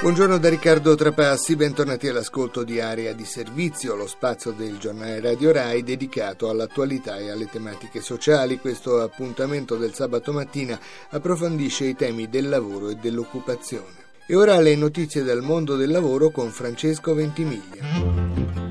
Buongiorno da Riccardo Trapassi, bentornati all'ascolto di Area di Servizio, lo spazio del giornale Radio Rai dedicato all'attualità e alle tematiche sociali. Questo appuntamento del sabato mattina approfondisce i temi del lavoro e dell'occupazione. E ora le notizie dal mondo del lavoro con Francesco Ventimiglia.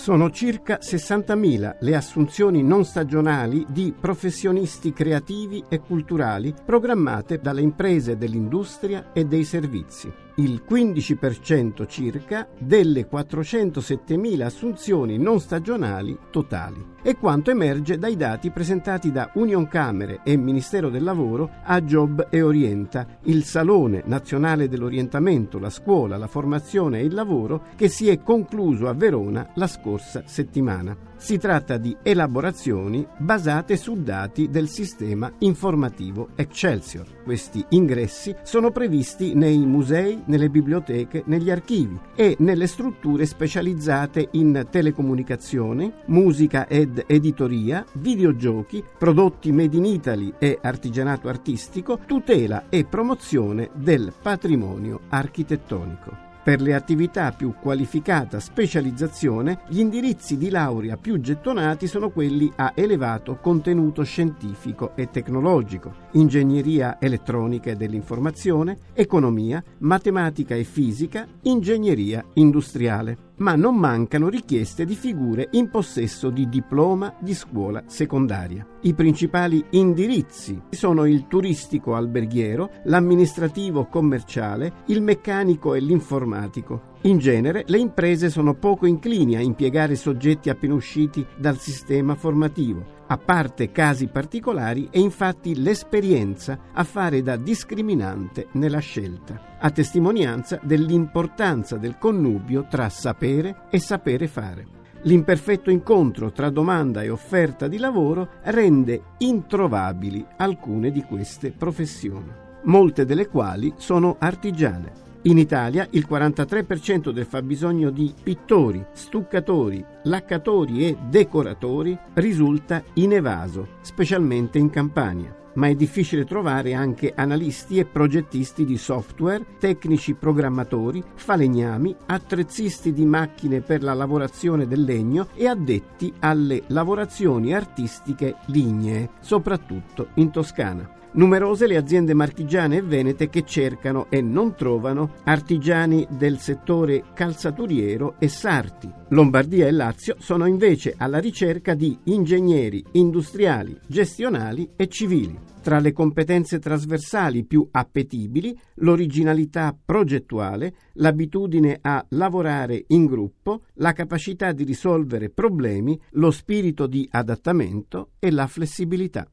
Sono circa 60.000 le assunzioni non stagionali di professionisti creativi e culturali programmate dalle imprese dell'industria e dei servizi il 15% circa delle 407.000 assunzioni non stagionali totali. È quanto emerge dai dati presentati da Union Camere e Ministero del Lavoro a Job e Orienta, il Salone Nazionale dell'Orientamento, la scuola, la formazione e il lavoro che si è concluso a Verona la scorsa settimana. Si tratta di elaborazioni basate su dati del sistema informativo Excelsior. Questi ingressi sono previsti nei musei, nelle biblioteche, negli archivi e nelle strutture specializzate in telecomunicazione, musica ed editoria, videogiochi, prodotti made in Italy e artigianato artistico, tutela e promozione del patrimonio architettonico. Per le attività più qualificata specializzazione, gli indirizzi di laurea più gettonati sono quelli a elevato contenuto scientifico e tecnologico, ingegneria elettronica e dell'informazione, economia, matematica e fisica, ingegneria industriale ma non mancano richieste di figure in possesso di diploma di scuola secondaria. I principali indirizzi sono il turistico alberghiero, l'amministrativo commerciale, il meccanico e l'informatico. In genere le imprese sono poco inclini a impiegare soggetti appena usciti dal sistema formativo. A parte casi particolari è infatti l'esperienza a fare da discriminante nella scelta, a testimonianza dell'importanza del connubio tra sapere e sapere fare. L'imperfetto incontro tra domanda e offerta di lavoro rende introvabili alcune di queste professioni, molte delle quali sono artigiane. In Italia il 43% del fabbisogno di pittori, stuccatori, laccatori e decoratori risulta inevaso, specialmente in Campania ma è difficile trovare anche analisti e progettisti di software, tecnici programmatori, falegnami, attrezzisti di macchine per la lavorazione del legno e addetti alle lavorazioni artistiche lignee, soprattutto in Toscana. Numerose le aziende marchigiane e venete che cercano e non trovano artigiani del settore calzaturiero e sarti. Lombardia e Lazio sono invece alla ricerca di ingegneri industriali, gestionali e civili. Tra le competenze trasversali più appetibili, l'originalità progettuale, l'abitudine a lavorare in gruppo, la capacità di risolvere problemi, lo spirito di adattamento e la flessibilità.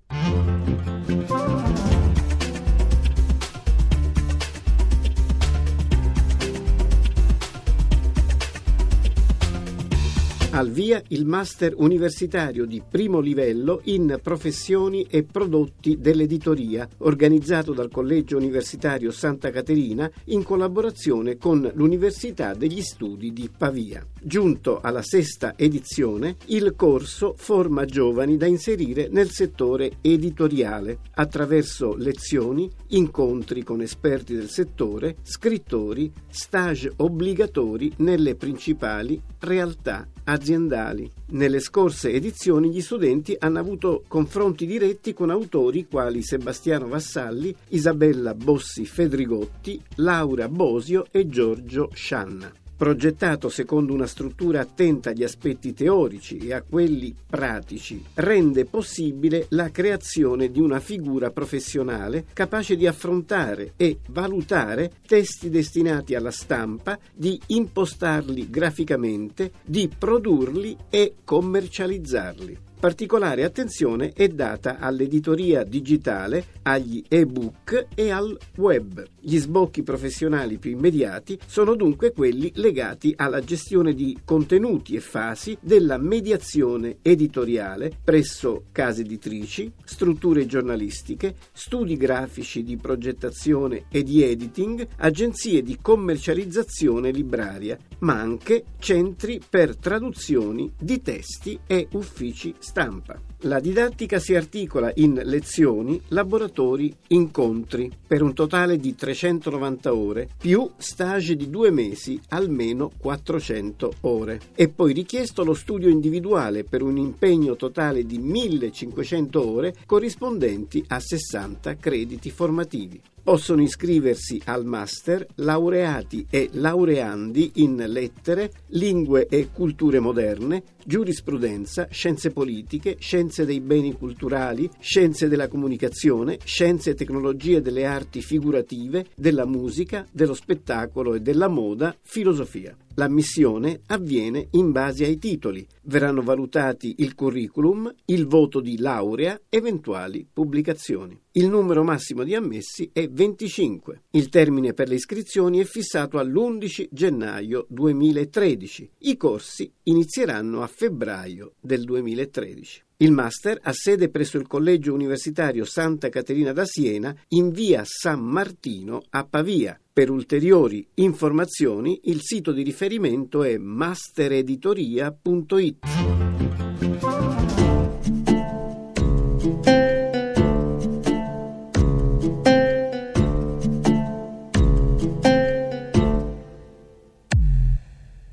Al via il master universitario di primo livello in professioni e prodotti dell'editoria, organizzato dal Collegio Universitario Santa Caterina in collaborazione con l'Università degli Studi di Pavia. Giunto alla sesta edizione, il corso forma giovani da inserire nel settore editoriale attraverso lezioni, incontri con esperti del settore, scrittori, stage obbligatori nelle principali realtà aziendali. Nelle scorse edizioni gli studenti hanno avuto confronti diretti con autori quali Sebastiano Vassalli, Isabella Bossi Fedrigotti, Laura Bosio e Giorgio Scianna progettato secondo una struttura attenta agli aspetti teorici e a quelli pratici, rende possibile la creazione di una figura professionale capace di affrontare e valutare testi destinati alla stampa, di impostarli graficamente, di produrli e commercializzarli. Particolare attenzione è data all'editoria digitale, agli ebook e al web. Gli sbocchi professionali più immediati sono dunque quelli legati alla gestione di contenuti e fasi della mediazione editoriale presso case editrici, strutture giornalistiche, studi grafici di progettazione e di editing, agenzie di commercializzazione libraria, ma anche centri per traduzioni di testi e uffici stampa. La didattica si articola in lezioni, laboratori, incontri, per un totale di 390 ore, più stage di due mesi, almeno 400 ore. È poi richiesto lo studio individuale per un impegno totale di 1500 ore corrispondenti a 60 crediti formativi. Possono iscriversi al master laureati e laureandi in lettere, lingue e culture moderne, giurisprudenza, scienze politiche, scienze dei beni culturali, scienze della comunicazione, scienze e tecnologie delle arti figurative, della musica, dello spettacolo e della moda, filosofia. L'ammissione avviene in base ai titoli. Verranno valutati il curriculum, il voto di laurea, eventuali pubblicazioni. Il numero massimo di ammessi è 25. Il termine per le iscrizioni è fissato all'11 gennaio 2013. I corsi inizieranno a febbraio del 2013. Il master ha sede presso il Collegio Universitario Santa Caterina da Siena in via San Martino a Pavia. Per ulteriori informazioni il sito di riferimento è mastereditoria.it.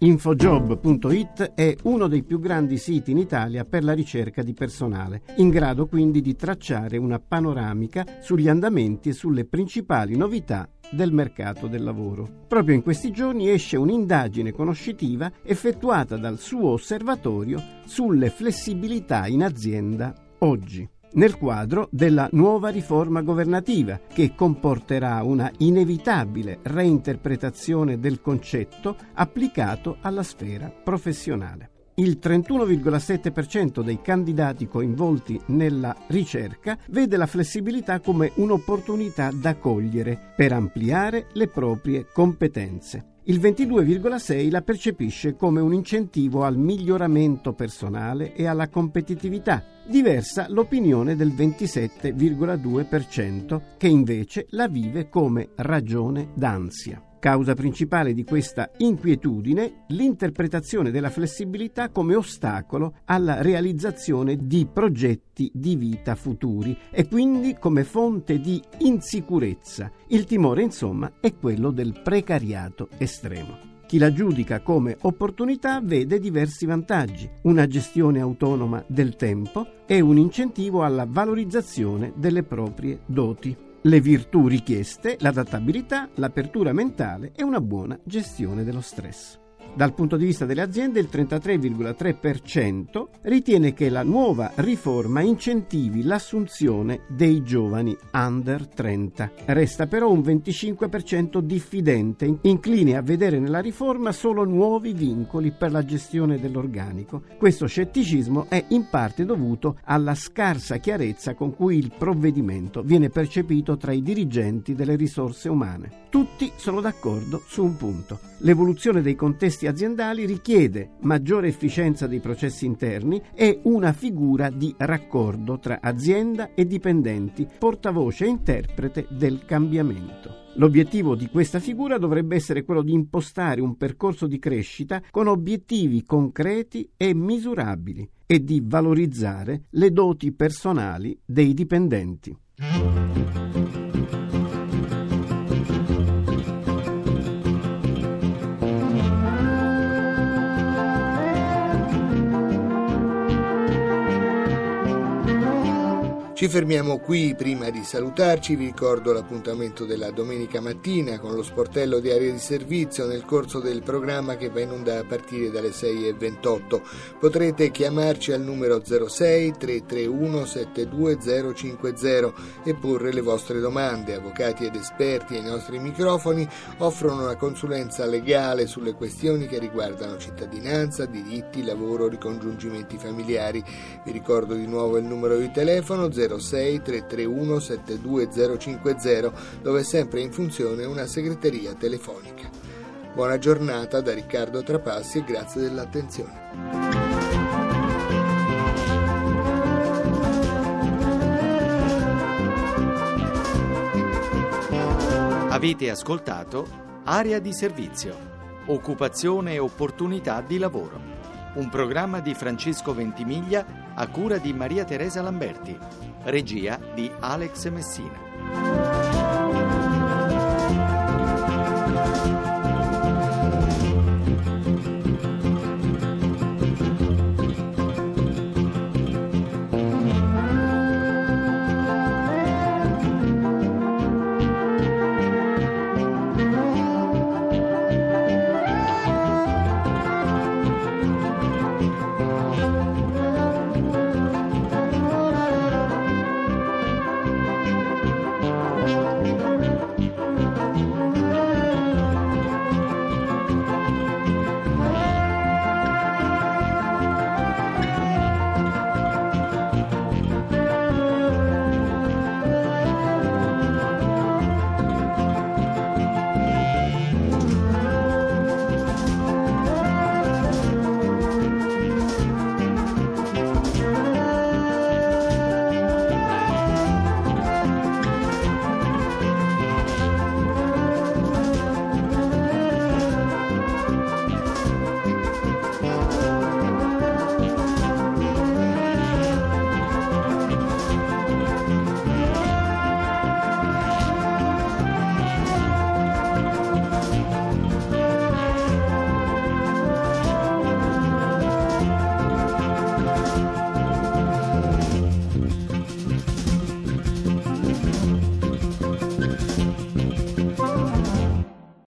Infojob.it è uno dei più grandi siti in Italia per la ricerca di personale, in grado quindi di tracciare una panoramica sugli andamenti e sulle principali novità del mercato del lavoro. Proprio in questi giorni esce un'indagine conoscitiva effettuata dal suo osservatorio sulle flessibilità in azienda oggi nel quadro della nuova riforma governativa che comporterà una inevitabile reinterpretazione del concetto applicato alla sfera professionale. Il 31,7% dei candidati coinvolti nella ricerca vede la flessibilità come un'opportunità da cogliere per ampliare le proprie competenze. Il 22,6 la percepisce come un incentivo al miglioramento personale e alla competitività. Diversa l'opinione del 27,2% che invece la vive come ragione d'ansia. Causa principale di questa inquietudine l'interpretazione della flessibilità come ostacolo alla realizzazione di progetti di vita futuri e quindi come fonte di insicurezza. Il timore, insomma, è quello del precariato estremo. Chi la giudica come opportunità vede diversi vantaggi, una gestione autonoma del tempo e un incentivo alla valorizzazione delle proprie doti le virtù richieste, l'adattabilità, l'apertura mentale e una buona gestione dello stress. Dal punto di vista delle aziende il 33,3% ritiene che la nuova riforma incentivi l'assunzione dei giovani under 30. Resta però un 25% diffidente, incline a vedere nella riforma solo nuovi vincoli per la gestione dell'organico. Questo scetticismo è in parte dovuto alla scarsa chiarezza con cui il provvedimento viene percepito tra i dirigenti delle risorse umane. Tutti sono d'accordo su un punto. L'evoluzione dei contesti aziendali richiede maggiore efficienza dei processi interni e una figura di raccordo tra azienda e dipendenti, portavoce e interprete del cambiamento. L'obiettivo di questa figura dovrebbe essere quello di impostare un percorso di crescita con obiettivi concreti e misurabili e di valorizzare le doti personali dei dipendenti. Ci fermiamo qui prima di salutarci, vi ricordo l'appuntamento della domenica mattina con lo sportello di area di servizio nel corso del programma che va in onda a partire dalle 6.28. Potrete chiamarci al numero 06 331 72050 e porre le vostre domande. Avvocati ed esperti ai nostri microfoni offrono una consulenza legale sulle questioni che riguardano cittadinanza, diritti, lavoro, ricongiungimenti familiari. Vi ricordo di nuovo il numero di telefono 06 06 331 72050 dove è sempre in funzione una segreteria telefonica. Buona giornata da Riccardo Trapassi e grazie dell'attenzione. Avete ascoltato Area di servizio, occupazione e opportunità di lavoro. Un programma di Francesco Ventimiglia a cura di Maria Teresa Lamberti, regia di Alex Messina.